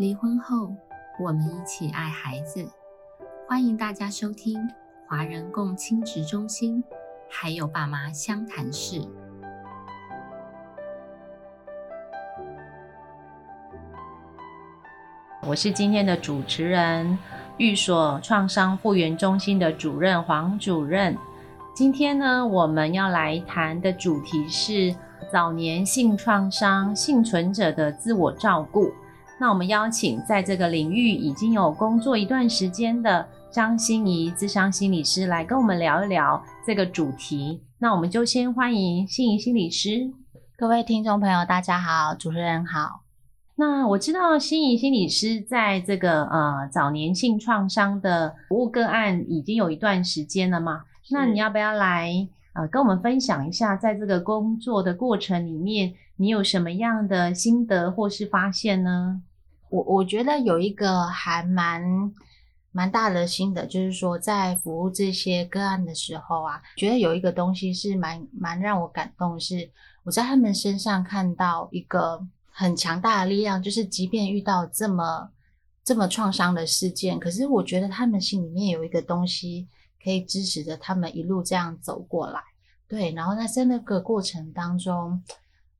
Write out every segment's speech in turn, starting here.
离婚后，我们一起爱孩子。欢迎大家收听华人共亲职中心，还有爸妈相谈室。我是今天的主持人，寓所创伤复原中心的主任黄主任。今天呢，我们要来谈的主题是早年性创伤幸存者的自我照顾。那我们邀请在这个领域已经有工作一段时间的张心怡智商心理师来跟我们聊一聊这个主题。那我们就先欢迎心怡心理师。各位听众朋友，大家好，主持人好。那我知道心怡心理师在这个呃早年性创伤的服务个案已经有一段时间了嘛？那你要不要来呃跟我们分享一下，在这个工作的过程里面，你有什么样的心得或是发现呢？我我觉得有一个还蛮蛮大的心得，就是说在服务这些个案的时候啊，觉得有一个东西是蛮蛮让我感动，是我在他们身上看到一个很强大的力量，就是即便遇到这么这么创伤的事件，可是我觉得他们心里面有一个东西可以支持着他们一路这样走过来。对，然后在在那个过程当中，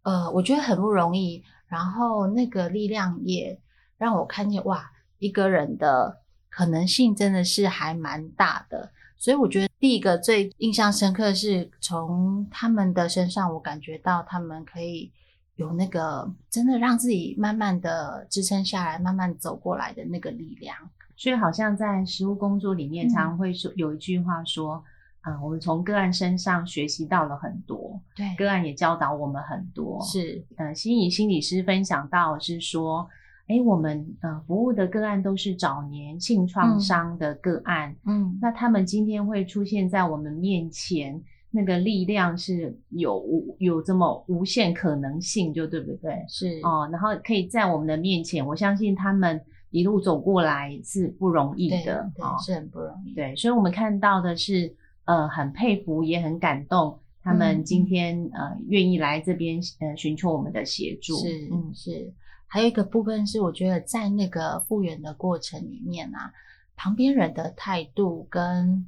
呃，我觉得很不容易，然后那个力量也。让我看见哇，一个人的可能性真的是还蛮大的，所以我觉得第一个最印象深刻是从他们的身上，我感觉到他们可以有那个真的让自己慢慢的支撑下来，慢慢走过来的那个力量。所以好像在实务工作里面，常会说有一句话说，啊，我们从个案身上学习到了很多，对，个案也教导我们很多。是，呃，心仪心理师分享到是说。哎，我们呃服务的个案都是早年性创伤的个案，嗯，那他们今天会出现在我们面前，那个力量是有有这么无限可能性，就对不对？是哦，然后可以在我们的面前，我相信他们一路走过来是不容易的，对，是很不容易。对，所以我们看到的是，呃，很佩服，也很感动，他们今天呃愿意来这边呃寻求我们的协助，是，嗯，是。还有一个部分是，我觉得在那个复原的过程里面啊，旁边人的态度跟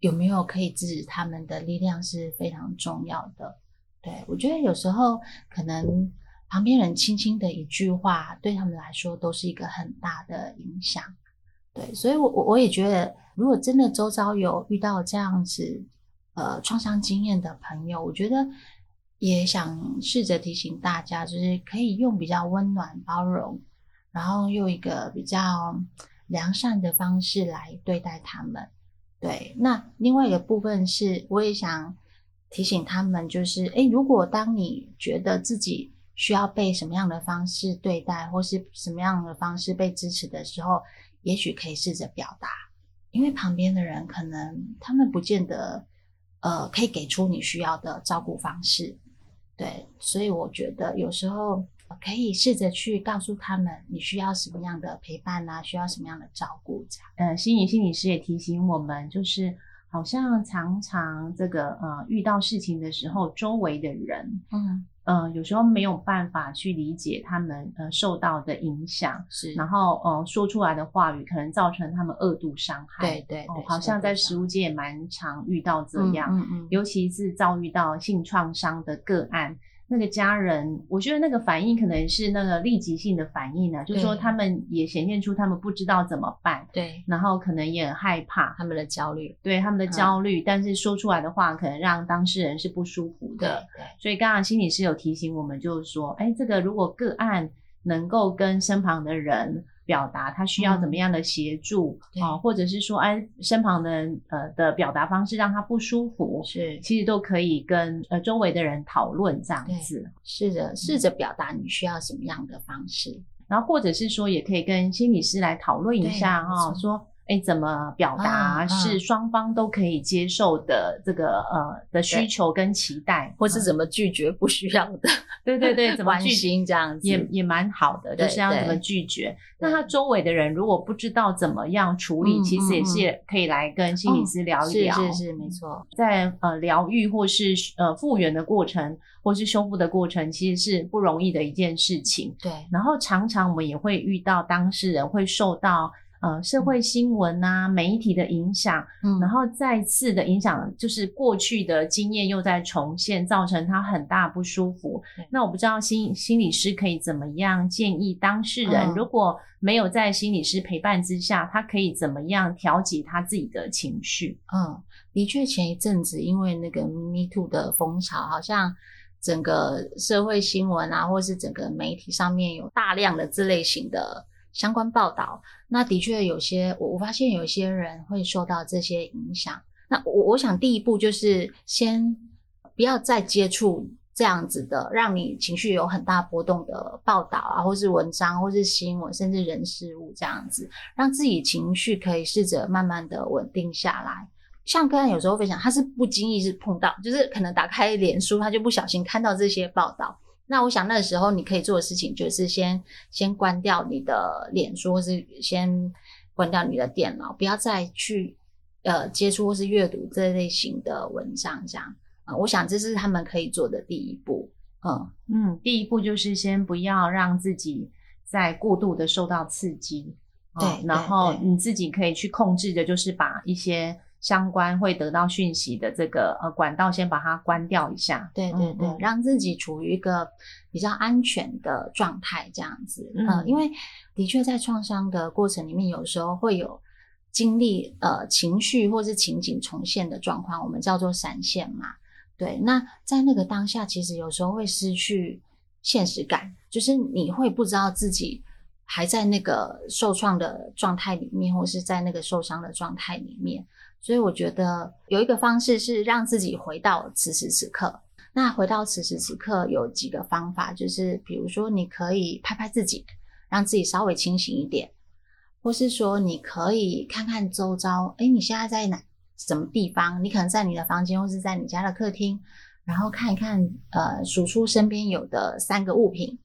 有没有可以支持他们的力量是非常重要的。对我觉得有时候可能旁边人轻轻的一句话，对他们来说都是一个很大的影响。对，所以我我我也觉得，如果真的周遭有遇到这样子呃创伤经验的朋友，我觉得。也想试着提醒大家，就是可以用比较温暖、包容，然后用一个比较良善的方式来对待他们。对，那另外一个部分是，我也想提醒他们，就是诶，如果当你觉得自己需要被什么样的方式对待，或是什么样的方式被支持的时候，也许可以试着表达，因为旁边的人可能他们不见得呃可以给出你需要的照顾方式。对，所以我觉得有时候可以试着去告诉他们你需要什么样的陪伴啊，需要什么样的照顾这样。呃，心理心理师也提醒我们，就是好像常常这个呃遇到事情的时候，周围的人，嗯。嗯，有时候没有办法去理解他们呃受到的影响，是，然后呃说出来的话语可能造成他们恶度伤害，对对，好像在食物界也蛮常遇到这样，嗯嗯，尤其是遭遇到性创伤的个案。那个家人，我觉得那个反应可能是那个立即性的反应呢，就是说他们也显现出他们不知道怎么办，对，然后可能也很害怕他们的焦虑，对他们的焦虑，但是说出来的话可能让当事人是不舒服的，对，所以刚刚心理师有提醒我们，就是说，哎，这个如果个案能够跟身旁的人。表达他需要怎么样的协助啊，或者是说，哎，身旁的呃的表达方式让他不舒服，是。其实都可以跟呃周围的人讨论这样子，试着试着表达你需要什么样的方式，然后或者是说，也可以跟心理师来讨论一下哈，说，哎，怎么表达是双方都可以接受的这个呃的需求跟期待，或是嗯怎么拒绝不需要的，对对对，怎么关拒心这样子，也也蛮好的，就是要怎么拒绝。那他周围的人如果不知道怎么样处理，嗯其实也嗯是可以来跟心理师聊一是聊。是是，没错，在呃疗愈或是呃复原的过程，或是修复的过程，其实是不容易的一件事情。对，然后常常我们也会遇到当事人会受到呃社会新闻啊、媒体的影响，嗯然后再次的影响，就是过去的经验又在重现，造成他很大不舒服。那我不知道心心理师可以怎么样建议当事人，嗯如果没有在心理师陪伴之下，他可以怎么样调节他自己的情绪？嗯，的确，前一阵子因为那个 Me Too 的风潮，好像整个社会新闻啊，或是整个媒体上面有大量的这类型的相关报道。那的确有些，我我发现有些人会受到这些影响。那我我想第一步就是先不要再接触这样子的让你情绪有很大波动的报道啊，或是文章，或是新闻，甚至人事物这样子，让自己情绪可以试着慢慢的稳定下来。像刚才有时候分享，他是不经意是碰到，就是可能打开脸书，他就不小心看到这些报道。那我想那个时候你可以做的事情就是先先关掉你的脸书，或是先关掉你的电脑，不要再去呃接触或是阅读这类型的文章，这样啊、呃我想这是他们可以做的第一步。嗯，嗯，第一步就是先不要让自己再过度的受到刺激，对然后你自己可以去控制的，就是把一些相关会得到讯息的这个呃管道先把它关掉一下。对对对，让自己处于一个比较安全的状态，这样子。嗯呃，因为的确在创伤的过程里面，有时候会有经历呃情绪或是情景重现的状况，我们叫做闪现嘛。对，那在那个当下，其实有时候会失去现实感，就是你会不知道自己还在那个受创的状态里面，或是在那个受伤的状态里面。所以我觉得有一个方式是让自己回到此时此刻。那回到此时此刻有几个方法，就是比如说你可以拍拍自己，让自己稍微清醒一点，或是说你可以看看周遭，诶，你现在在哪什么地方？你可能在你的房间，或是在你家的客厅，然后看一看，呃，数出身边有的三个物品，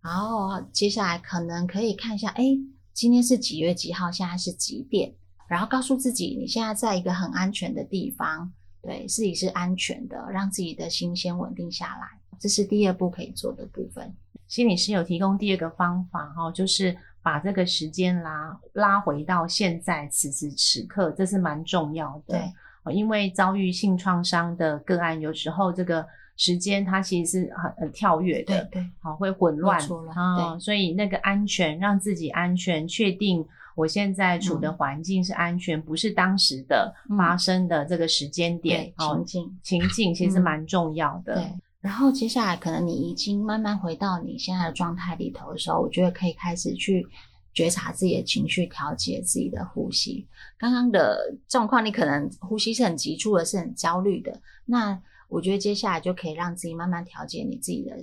然后接下来可能可以看一下，诶，今天是几月几号，现在是几点？然后告诉自己，你现在在一个很安全的地方，对自己是安全的，让自己的心先稳定下来，这是第二步可以做的部分。心理师有提供第二个方法哈、哦，就是把这个时间拉拉回到现在此时此刻，这是蛮重要的。对哦，因为遭遇性创伤的个案，有时候这个时间它其实是很很跳跃的，对对，好、会混乱啊、对所以那个安全，让自己安全，确定我现在处的嗯环境是安全，不是当时的嗯发生的这个时间点情境情境其实嗯蛮重要的。对。然后接下来可能你已经慢慢回到你现在的状态里头的时候，我觉得可以开始去觉察自己的情绪，调节自己的呼吸。刚刚的状况，你可能呼吸是很急促的，是很焦虑的。那我觉得接下来就可以让自己慢慢调节你自己的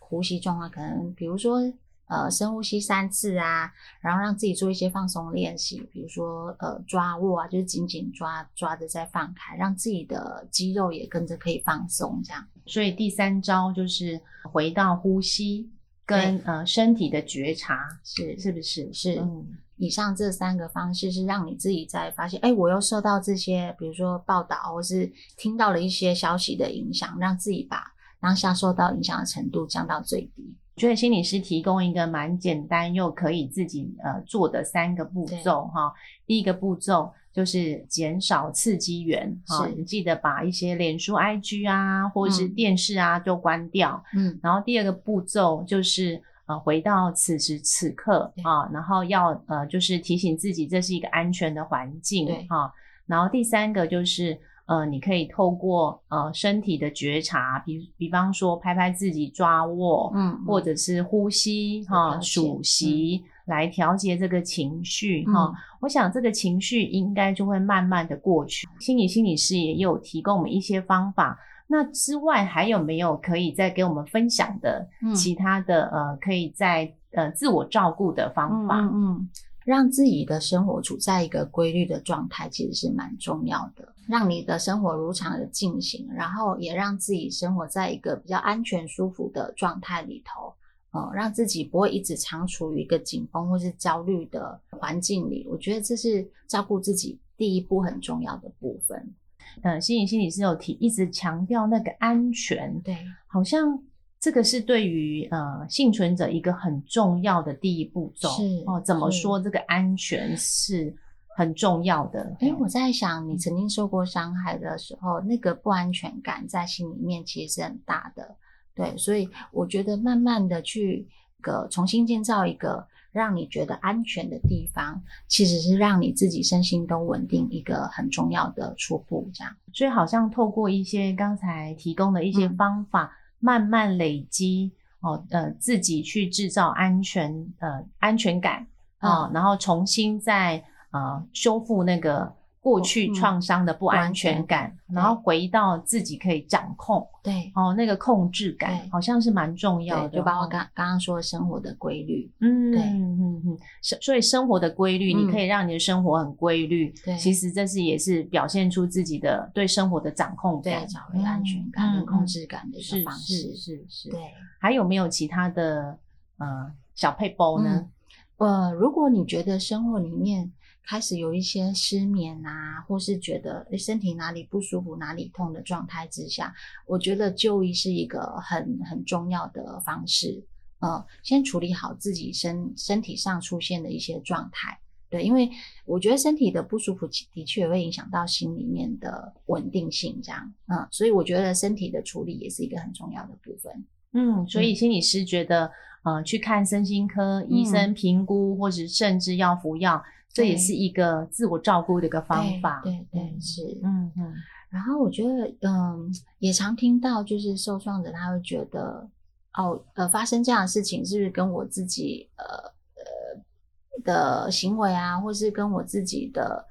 呼吸状况，可能比如说呃深呼吸三次啊，然后让自己做一些放松练习，比如说呃抓握啊，就是紧紧抓抓着再放开，让自己的肌肉也跟着可以放松，这样。所以第三招就是回到呼吸跟呃身体的觉察，是是不是？是嗯以上这三个方式是让你自己在发现，哎，我又受到这些，比如说报道或是听到了一些消息的影响，让自己把当下受到影响的程度降到最低。我觉得心理师提供一个蛮简单又可以自己呃做的三个步骤哈。第一个步骤就是减少刺激源哈，是你记得把一些脸书、IG 啊或者是嗯电视啊都关掉。嗯，然后第二个步骤就是呃回到此时此刻对啊，然后要呃就是提醒自己这是一个安全的环境对啊。然后第三个就是呃你可以透过呃身体的觉察，比比方说拍拍自己、抓握，嗯或者是呼吸哈、数息。来调节这个情绪哈、嗯我想这个情绪应该就会慢慢的过去。心理心理师也有提供我们一些方法，那之外还有没有可以再给我们分享的嗯其他的、呃，可以在呃自我照顾的方法？嗯嗯，让自己的生活处在一个规律的状态，其实是蛮重要的。让你的生活如常的进行，然后也让自己生活在一个比较安全、舒服的状态里头。呃，让自己不会一直常处于一个紧绷或是焦虑的环境里，我觉得这是照顾自己第一步很重要的部分。嗯，心理心理师有提，一直强调那个安全，对，好像这个是对于呃幸存者一个很重要的第一步骤。是哦，怎么说这个安全是很重要的？哎，我在想，你曾经受过伤害的时候，那个不安全感在心里面其实是很大的。对，所以我觉得慢慢的去个重新建造一个让你觉得安全的地方，其实是让你自己身心都稳定一个很重要的初步。这样，所以好像透过一些刚才提供的一些嗯方法，慢慢累积哦，呃，自己去制造安全呃安全感啊、嗯然后重新再呃修复那个过去嗯创伤的不安全感，然后回到自己可以掌控对。哦那个控制感，好像是蛮重要的。就包括刚刚刚说的生活的规律，嗯，对嗯嗯，生所以生活的规律，嗯你可以让你的生活很规律。对其实这是也是表现出自己的对生活的掌控感，对，找回安全感跟控制感的一个方式。是是是。对，还有没有其他的呃小配包呢？呃，如果你觉得生活里面开始有一些失眠啊，或是觉得诶身体哪里不舒服、哪里痛的状态之下，我觉得就医是一个很很重要的方式。呃，先处理好自己身身体上出现的一些状态。对，因为我觉得身体的不舒服的确会影响到心里面的稳定性，这样，嗯，所以我觉得身体的处理也是一个很重要的部分。嗯，所以嗯心理师觉得，呃，去看身心科医生评估，或者甚至要服药，这也是一个自我照顾的一个方法。对对是，嗯嗯然后我觉得，嗯，也常听到，就是受创者他会觉得，哦，呃，发生这样的事情是不是跟我自己，呃呃的行为啊，或是跟我自己的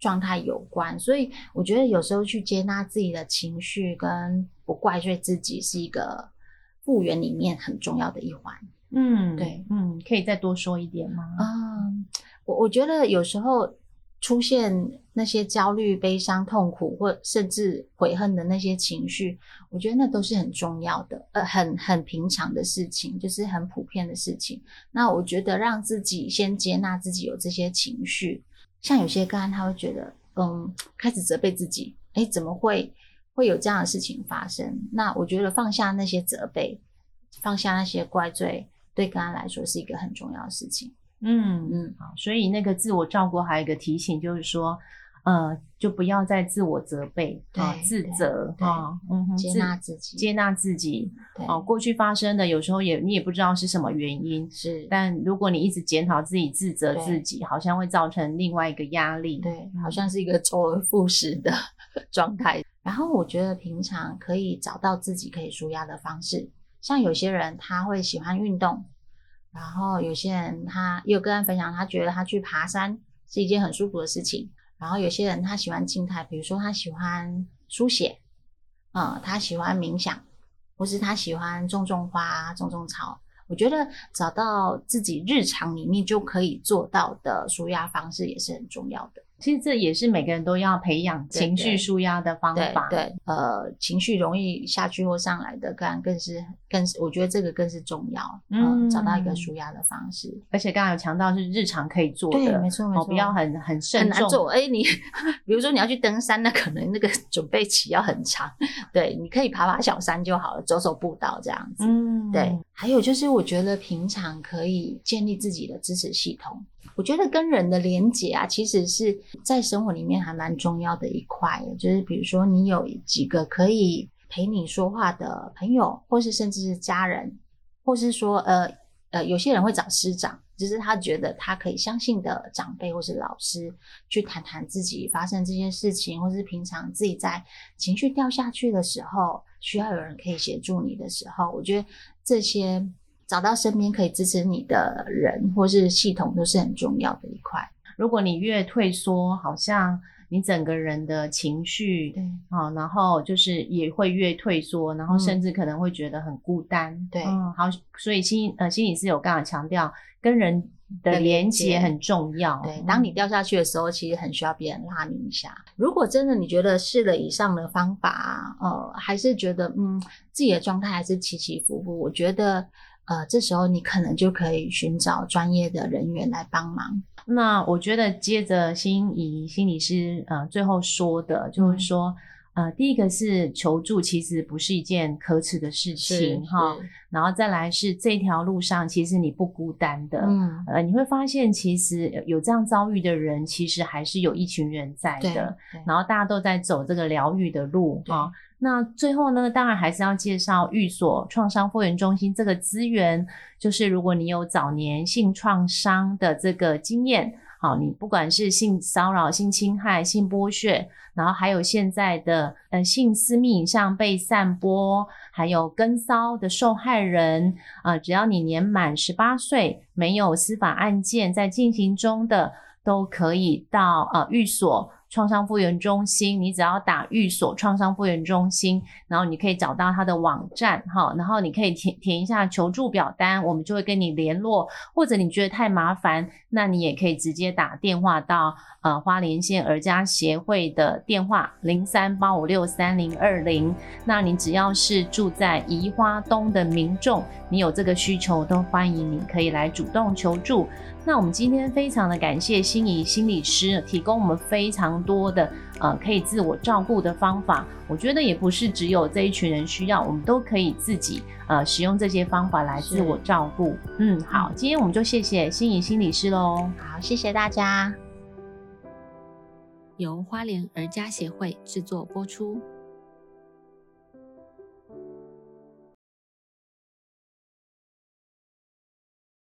状态有关？所以我觉得有时候去接纳自己的情绪，跟不怪罪自己，是一个复原里面很重要的一环。嗯，对，嗯，可以再多说一点吗？嗯，我我觉得有时候出现那些焦虑、悲伤、痛苦，或甚至悔恨的那些情绪，我觉得那都是很重要的，呃，很很平常的事情，就是很普遍的事情。那我觉得让自己先接纳自己有这些情绪，像有些个案他会觉得，嗯，开始责备自己，诶，怎么会会有这样的事情发生？那我觉得放下那些责备，放下那些怪罪，对个案来说是一个很重要的事情。嗯嗯，好，所以那个自我照顾还有一个提醒，就是说，呃，就不要再自我责备啊、自责对啊，嗯哼，接自纳自己接纳自己。对哦，过去发生的有时候也你也不知道是什么原因，是，但如果你一直检讨自己、自责自己，好像会造成另外一个压力。对，好嗯像是一个周而复始的 状态。然后我觉得平常可以找到自己可以舒压的方式，像有些人他会喜欢运动，然后有些人他也有个人分享，他觉得他去爬山是一件很舒服的事情。然后有些人他喜欢静态，比如说他喜欢书写，嗯，他喜欢冥想，或是他喜欢种种花、种种草。我觉得找到自己日常里面就可以做到的舒压方式也是很重要的。其实这也是每个人都要培养情绪对舒压的方法。对对，呃，情绪容易下去或上来的，更更是更是，我觉得这个更是重要。嗯嗯，找到一个舒压的方式。而且刚刚有强调是日常可以做的，对，没错没错不要很很慎重。很难做，哎、你 比如说你要去登山，那可能那个 准备期要很长。对，你可以爬爬小山就好了，走走步道这样子。嗯，对，还有就是我觉得平常可以建立自己的支持系统。我觉得跟人的连结啊，其实是在生活里面还蛮重要的一块。就是比如说，你有几个可以陪你说话的朋友，或是甚至是家人，或是说呃呃，有些人会找师长，就是他觉得他可以相信的长辈或是老师，去谈谈自己发生这些事情，或是平常自己在情绪掉下去的时候，需要有人可以协助你的时候，我觉得这些找到身边可以支持你的人或是系统，都是很重要的一块。如果你越退缩，好像你整个人的情绪对啊，然后就是也会越退缩，然后甚至可能会觉得很孤单。对嗯，好，所以心呃心理师有刚刚强调，跟人的的连连接接很重要。对，当你嗯掉下去的时候，其实很需要别人拉你一下。如果真的你觉得试了以上的方法，呃，还是觉得嗯自己的状态还是起起伏伏，我觉得呃这时候你可能就可以寻找专业的人员来帮忙。那我觉得接着心仪心理师呃最后说的，就是嗯说。呃，第一个是求助，其实不是一件可耻的事情哈。然后再来是这条路上，其实你不孤单的。嗯，呃，你会发现其实有这样遭遇的人，其实还是有一群人在的。对然后大家都在走这个疗愈的路对哈。那最后呢，当然还是要介绍寓所创伤复原中心这个资源，就是如果你有早年性创伤的这个经验，好，你不管是性骚扰、性侵害、性剥削，然后还有现在的呃性私密影像被散播，还有跟骚的受害人，啊，只要你年满十八岁，没有司法案件在进行中的，都可以到呃寓所创伤复原中心，你只要打寓所创伤复原中心，然后你可以找到他的网站哈，然后你可以填填一下求助表单，我们就会跟你联络，或者你觉得太麻烦，那你也可以直接打电话到呃花莲县儿家协会的电话零三八五六三零二零，那你只要是住在宜花东的民众，你有这个需求，都欢迎你可以来主动求助。那我们今天非常的感谢心仪心理师提供我们非常多的呃可以自我照顾的方法。我觉得也不是只有这一群人需要，我们都可以自己呃使用这些方法来自我照顾。嗯，好，今天我们就谢谢心仪心理师喽。好，谢谢大家。由花莲儿家协会制作播出。